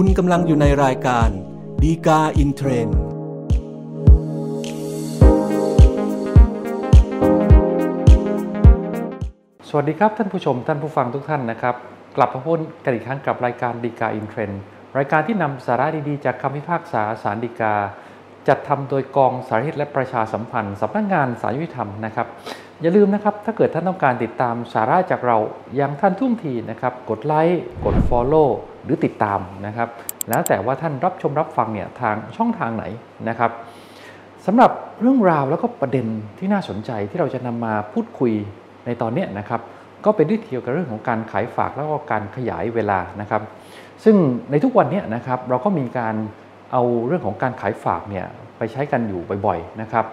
คุณกำลังอยู่ในรายการ ดีกาอินเทรนด์สวัสดีครับท่านผู้ชมท่านผู้ฟังทุกท่านนะครับ กลับมาพบกันอีกครั้งกับรายการดีกาอินเทรนด์รายการที่นำสาระดีๆ จากคำพิพากษาสารดีกา จัดทำโดยกองสารทิศและประชาสัมพันธ์สำนักงงานสารยุติธรรมนะครับ อย่าลืมนะครับ ถ้าเกิดท่านต้องการติดตามสาระจากเราอย่างท่านทุ่งทีนะครับ กดไลค์กด Follow หรือติดตามนะครับ แล้วแต่ว่าท่านรับชมรับฟังเนี่ยทางช่องทางไหนนะครับสำหรับเรื่องราวแล้วก็ประเด็นที่น่าสนใจที่เราจะนำมาพูดคุยในตอนนี้นะครับ ก็เป็นเรื่องเกี่ยวกับเรื่องของการขายฝากแล้วก็การขยายเวลานะครับ ซึ่งในทุกวันนี้นะครับเราก็มีการ เอาเรื่องของการขายฝากเนี่ยไปใช้กันอยู่บ่อยๆนะครับ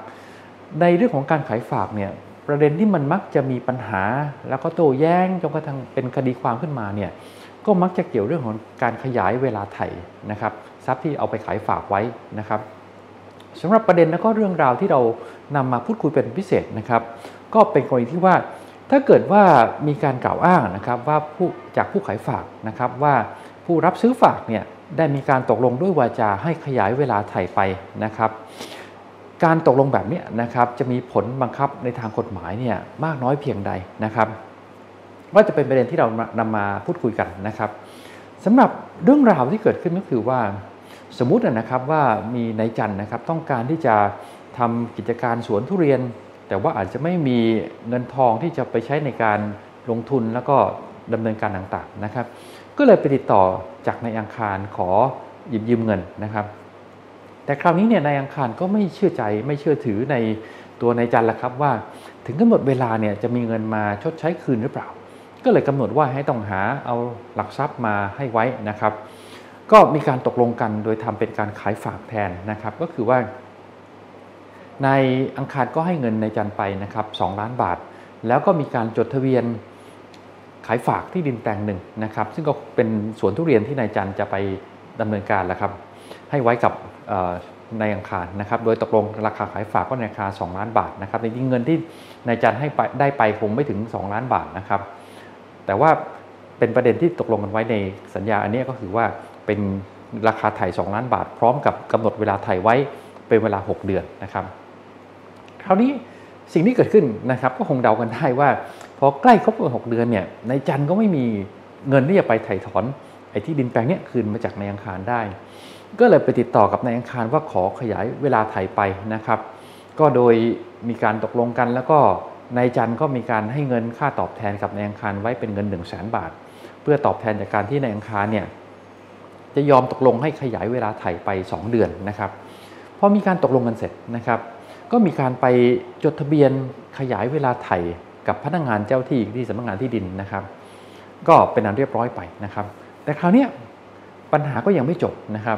ในเรื่องของการขายฝากเนี่ยประเด็นที่มันมักจะมีปัญหา แล้วก็โต้แย้งจนกระทั่งเป็นคดีความขึ้นมาเนี่ยก็มักจะเกี่ยวเรื่องของการขยายเวลาไถ่นะครับทรัพย์ที่เอาไปขายฝากไว้นะครับสำหรับประเด็นแล้วก็เรื่องราวที่เรานำมาพูดคุยเป็นพิเศษนะครับ ก็เป็นกรณีที่ว่าถ้าเกิดว่ามีการกล่าวอ้างนะครับว่าผู้จากผู้ขายฝากนะครับว่าผู้รับซื้อฝากเนี่ย ได้มีการตกลงด้วยวาจาให้ขยายเวลาไถ่ไปนะครับ การตกลงแบบนี้นะครับจะมีผลบังคับในทางกฎหมายเนี่ยมากน้อยเพียงใดนะครับว่าจะเป็นประเด็นที่เรานำมาพูดคุยกันนะครับสำหรับเรื่องราวที่เกิดขึ้นก็คือว่า สมมุตินะครับว่ามีนายจันนะครับต้องการที่จะทำกิจการสวนทุเรียน แต่ว่าอาจจะไม่มีเงินทองที่จะไปใช้ในการลงทุนแล้วก็ดำเนินการต่างๆนะครับ ก็เลยไปติดต่อจากนายอังคารขอหยิบยืมเงินนะครับ แต่คราวนี้เนี่ยนายอังคารก็ไม่เชื่อใจไม่เชื่อถือในตัวนายจันละครับว่า ถึงกำหนดเวลาเนี่ยจะมีเงินมาชดใช้คืนหรือเปล่า ก็เลยกำหนดว่าให้ต้องหาเอาหลักทรัพย์มาให้ไว้นะครับ ก็มีการตกลงกันโดยทำเป็นการขายฝากแทนนะครับ ก็คือว่าในอังคารก็ให้เงินในจันไปนะครับ2ล้านบาท แล้วก็มีการจดทะเบียน ขายฝากที่ดินแปลงหนึ่งนะครับ ซึ่งก็เป็นสวนทุเรียนที่นายจันจะไปดำเนินการแล้วครับ ให้ไว้กับในอังคารนะครับ โดยตกลงราคาขายฝากก็ในราคา 2 ล้านบาทนะครับจริงเงินที่นายจันให้ไปได้ไปคงไม่ถึง 2 ล้านบาทนะครับ แต่ว่าเป็นประเด็นที่ตกลงกันไว้ในสัญญาอันนี้ก็คือว่าเป็นราคาไถ่2ล้านบาท พร้อมกับกำหนดเวลาไถ่ไว้เป็นเวลา 6 เดือนนะครับ คราวนี้สิ่งที่เกิดขึ้นนะครับก็คงเดากันได้ว่า อใกล้ครบหกเดือนเนี่ยนายจันก็ไม่มีเงินที่จะไปไถ่ถอนไอ้ที่ดินแปลงนี้คืนมาจากในอังคารได้ ก็เลยไปติดต่อกับนายอังคารว่าขอขยายเวลาไถ่ไปนะครับ ก็โดยมีการตกลงกันแล้วก็นายจันก็มีการให้เงินค่าตอบแทนกับนายอังคารไว้เป็นเงิน 1 0 0 0 0แสนบาท เพื่อตอบแทนจากการที่นายอังคารเนี่ยจะยอมตกลงให้ขยายเวลาไถ่ไป 2 เดือนนะครับพอมีการตกลงกันเสร็จนะครับ ก็มีการไปจดทะเบียนขยายเวลาไถ่ กับพนักงงานเจ้าที่ที่สำนักงานที่ดินนะครับ ก็เป็นอันเรียบร้อยไปนะครับ แต่คราวนี้ปัญหาก็ยังไม่จบนะครับ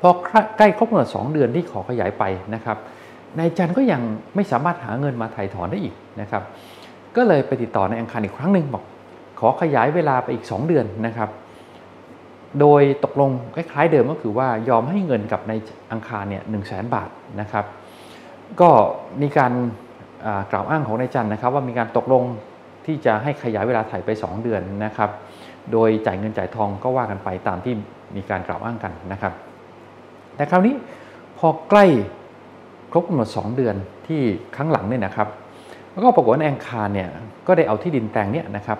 พอใกล้ครบกำหนดสองเดือนที่ขอขยายไปนะครับนายจันก็ยังไม่สามารถหาเงินมาไถ่ถอนได้อีกนะครับ ก็เลยไปติดต่อในอังคารอีกครั้งหนึ่งบอก ขอขยายเวลาไปอีก 2 เดือนนะครับ โดยตกลงคล้ายๆเดิมก็คือว่ายอมให้เงินกับในอังคารเนี่ยหนึ่งแสนบาทนะครับ ก็มีการ กล่าวอ้างของนายจันนะครับ ว่ามีการตกลงที่จะให้ขยายเวลาถ่ายไป 2 เดือนนะครับ โดยจ่ายเงินจ่ายทองก็ว่ากันไปตามที่มีการกล่าวอ้างกันนะครับ แต่คราวนี้พอใกล้ครบกำหนด 2 เดือนที่ครั้งหลังเนี่ยนะครับแล้วก็ปรากฏว่าแองคารเนี่ยก็ได้เอาที่ดินแปลงเนี่ยนะครับ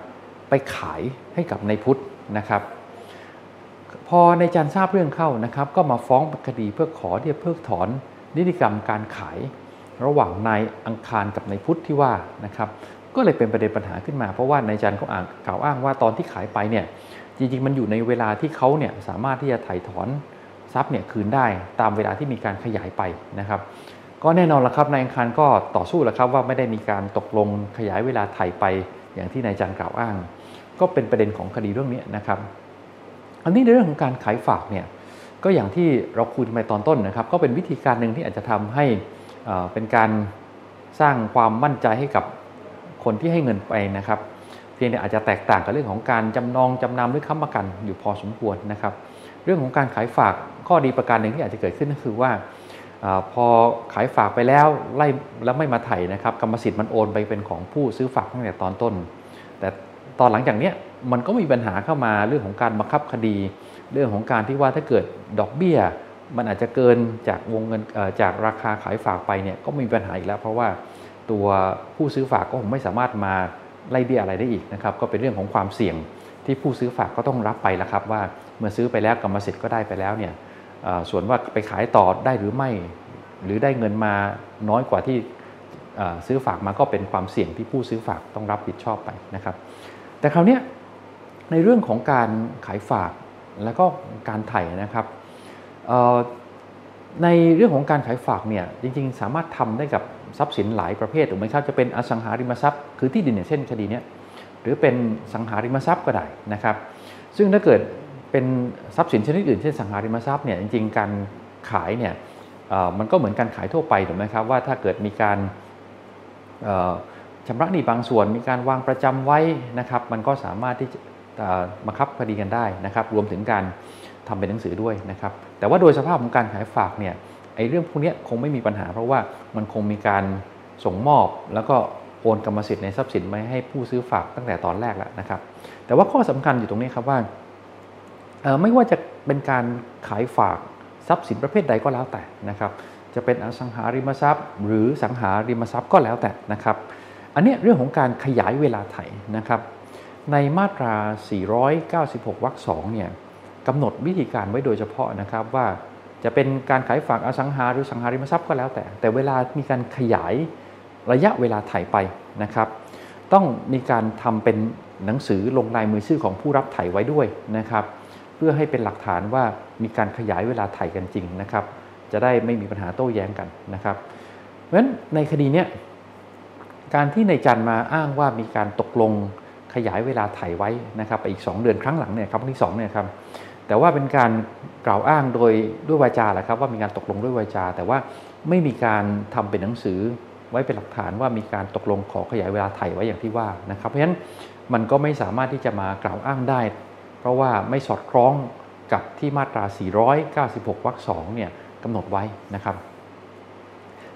ไปขายให้กับนายพุทธนะครับ พอในจันทราบเรื่องเข้านะครับ ก็มาฟ้องคดีเพื่อขอที่จะเพิกถอนนิติกรรมการขาย ระหว่างนายอังคารกับนายพุทธที่ว่านะครับก็เลยเป็นประเด็นปัญหาขึ้นมา เพราะว่านายจันเขาอ่านกล่าวอ้างว่าตอนที่ขายไปเนี่ยจริงๆ มันอยู่ในเวลาที่เขาเนี่ยสามารถที่จะถ่ายถอนทรัพย์เนี่ยคืนได้ตามเวลาที่มีการขยายไปนะครับก็แน่นอนละครับนายอังคารก็ต่อสู้แล้วครับว่าไม่ได้มีการตกลงขยายเวลาถ่ายไปอย่างที่นายจันกล่าวอ้าง ก็เป็นประเด็นของคดีเรื่องนี้นะครับอันนี้ในเรื่องของการขายฝากเนี่ยก็อย่างที่เราคุยไปตอนต้นนะครับ ก็เป็นวิธีการหนึ่งที่อาจจะทำให้ เป็นการสร้างความมั่นใจให้กับคนที่ให้เงินไปนะครับ เพียงแต่อาจจะแตกต่างกับเรื่องของการจำนองจำนำหรือค้ำประกันอยู่พอสมควรนะครับ เรื่องของการขายฝากข้อดีประการหนึ่งที่อาจจะเกิดขึ้นก็คือว่าพอขายฝากไปแล้วไล่แล้วไม่มาไถ่นะครับกรรมสิทธิ์มันโอนไปเป็นของผู้ซื้อฝากตั้งแต่ตอนต้น แต่ตอนหลังจากนี้มันก็มีปัญหาเข้ามาเรื่องของการบังคับคดี เรื่องของการที่ว่าถ้าเกิดดอกเบี้ย มันอาจจะเกินจากวงเงินจากราคาขายฝากไปเนี่ยก็มีปัญหาอีกแล้ว เพราะว่าตัวผู้ซื้อฝากก็คงไม่สามารถมาไล่เบี้ยอะไรได้อีกนะครับก็เป็นเรื่องของความเสี่ยงที่ผู้ซื้อฝากก็ต้องรับไปแล้วครับว่าเมื่อซื้อไปแล้วกรรมสิทธิ์ก็ได้ไปแล้วเนี่ยส่วนว่าไปขายต่อได้หรือไม่ หรือได้เงินมาน้อยกว่าที่ซื้อฝากมาก็เป็นความเสี่ยงที่ผู้ซื้อฝากต้องรับผิดชอบไปนะครับ แต่คราวนี้ในเรื่องของการขายฝากแล้วก็การไถ่นะครับ ในเรื่องของการขายฝากเนี่ยจริงๆ สามารถทำได้กับทรัพย์สินหลายประเภทถูกไหมครับจะเป็นอสังหาริมทรัพย์คือที่ดินอย่างเช่นคดีนี้หรือเป็นสังหาริมทรัพย์ก็ได้นะครับ ซึ่งถ้าเกิดเป็นทรัพย์สินชนิดอื่นเช่นสังหาริมทรัพย์เนี่ยจริงๆ การขายเนี่ยมันก็เหมือนการขายทั่วไปถูกไหมครับว่าถ้าเกิดมีการชำระหนี้บางส่วนมีการวางประจำไว้นะครับ มันก็สามารถที่จะบังคับคดีกันได้นะครับ รวมถึงการ ทำเป็นหนังสือด้วยนะครับ แต่ว่าโดยสภาพของการขายฝากเนี่ยไอ้เรื่องพวกนี้คงไม่มีปัญหา เพราะว่ามันคงมีการส่งมอบ แล้วก็โอนกรรมสิทธิ์ในทรัพย์สินไปให้ผู้ซื้อฝากตั้งแต่ตอนแรกแล้วนะครับ แต่ว่าข้อสำคัญอยู่ตรงนี้ครับว่าไม่ว่าจะเป็นการขายฝากทรัพย์สินประเภทใดก็แล้วแต่นะครับ จะเป็นอสังหาริมทรัพย์ หรือสังหาริมทรัพย์ก็แล้วแต่นะครับ อันนี้เรื่องของการขยายเวลาไถนะครับ ในมาตรา 496 วรรคสองเนี่ย กำหนดวิธีการไว้โดยเฉพาะนะครับว่าจะเป็นการขายฝากอสังหาหรือสังหาริมทรัพย์ก็แล้วแต่ แต่เวลามีการขยายระยะเวลาถ่ายไปนะครับ ต้องมีการทำเป็นหนังสือลงลายมือชื่อของผู้รับถ่ายไว้ด้วยนะครับ เพื่อให้เป็นหลักฐานว่ามีการขยายเวลาถ่ายกันจริงนะครับ จะได้ไม่มีปัญหาโต้แย้งกันนะครับ เพราะฉะนั้นในคดีนี้การที่ในจันมาอ้างว่ามีการตกลงขยายเวลาถ่ายไว้นะครับไปอีก 2 เดือนครั้งหลังเนี่ยครับที่2เนี่ยครับ แต่ว่าเป็นการกล่าวอ้างโดยด้วยวาจาแหละครับ ว่ามีการตกลงด้วยวาจา แต่ว่าไม่มีการทำเป็นหนังสือไว้เป็นหลักฐานว่ามีการตกลงขอขยายเวลาไถ่ไว้อย่างที่ว่านะครับเพราะฉะนั้นมันก็ไม่สามารถที่จะมากล่าวอ้างได้ เพราะว่าไม่สอดคล้องกับที่มาตรา 496 วรรคสองเนี่ยกำหนดไว้นะครับ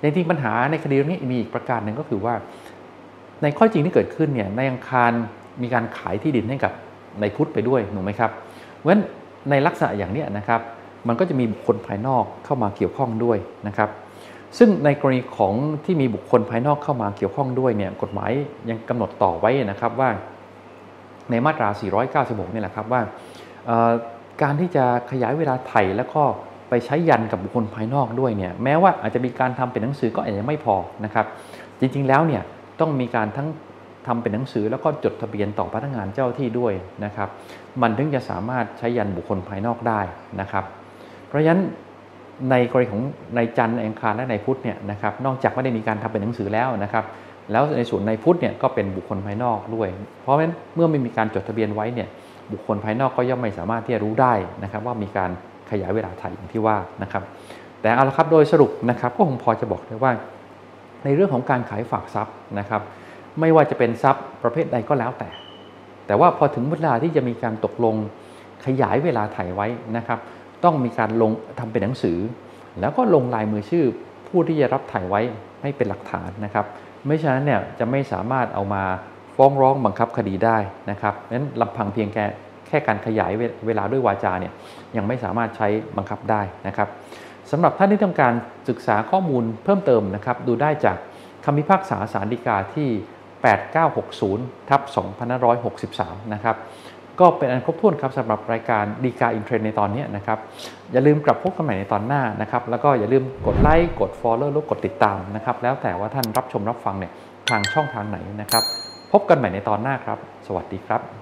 ในจริงปัญหาในคดีนี้มีอีกประการหนึ่งก็คือว่า ในข้อจริงที่เกิดขึ้นเนี่ยในอังคารมีการขายที่ดินให้กับในพุทธไปด้วยถูกไหมครับเพราะฉะนั้น ในลักษณะอย่างนี้นะครับ มันก็จะมีบุคคลภายนอกเข้ามาเกี่ยวข้องด้วยนะครับ ซึ่งในกรณีของที่มีบุคคลภายนอกเข้ามาเกี่ยวข้องด้วยเนี่ยกฎหมายยังกำหนดต่อไว้นะครับว่า ในมาตรา 496นี่แหละครับว่าการที่จะขยายเวลาไถ่แล้วก็ไปใช้ยันกับบุคคลภายนอกด้วยเนี่ยแม้ว่าอาจจะมีการทำเป็นหนังสือก็อาจจะไม่พอนะครับ จริงๆแล้วเนี่ยต้องมีการทั้ง ทำเป็นหนังสือแล้วก็จดทะเบียนต่อพนักงานเจ้าที่ด้วยนะครับ มันถึงจะสามารถใช้ยันบุคคลภายนอกได้นะครับ เพราะฉะนั้นในกรณีของในจันทร์อังคารและในพุธเนี่ยนะครับนอกจากไม่ได้มีการทำเป็นหนังสือแล้วนะครับแล้วในส่วนในพุธเนี่ยก็เป็นบุคคลภายนอกด้วย เพราะฉะนั้นเมื่อไม่มีการจดทะเบียนไว้เนี่ยบุคคลภายนอกก็ย่อมไม่สามารถที่จะรู้ได้นะครับ ว่ามีการขยายเวลาถ่ายอย่างที่ว่านะครับ แต่เอาละครับโดยสรุปนะครับก็คงพอจะบอกได้ว่า ในเรื่องของการขายฝากทรัพย์นะครับ ไม่ว่าจะเป็นทรัพย์ประเภทใดก็แล้วแต่ แต่ว่าพอถึงเวลาที่จะมีการตกลงขยายเวลาถ่ายไว้นะครับ ต้องมีการลงทำเป็นหนังสือ แล้วก็ลงลายมือชื่อผู้ที่จะรับถ่ายไว้ให้เป็นหลักฐานนะครับ ไม่ฉะนั้นเนี่ยจะไม่สามารถเอามาฟ้องร้องบังคับคดีได้นะครับนั้นลำพังเพียงแค่แค่การขยายเวลาด้วยวาจาเนี่ยยังไม่สามารถใช้บังคับได้นะครับสำหรับท่านที่ต้องการศึกษาข้อมูลเพิ่มเติมนะครับ ดูได้จากคำพิพากษาสารดีกาที่ 8960ทับ2563 นะครับ ก็เป็นอันครบถ้วนครับสำหรับรายการดีกาอินเทรนในตอนนี้นะครับ อย่าลืมกลับพบกันใหม่ในตอนหน้านะครับ แล้วก็อย่าลืมกดไลค์ กด Follow หรือกดติดตามนะครับ แล้วแต่ว่าท่านรับชมรับฟังเนี่ยทางช่องทางไหนนะครับ พบกันใหม่ในตอนหน้าครับ สวัสดีครับ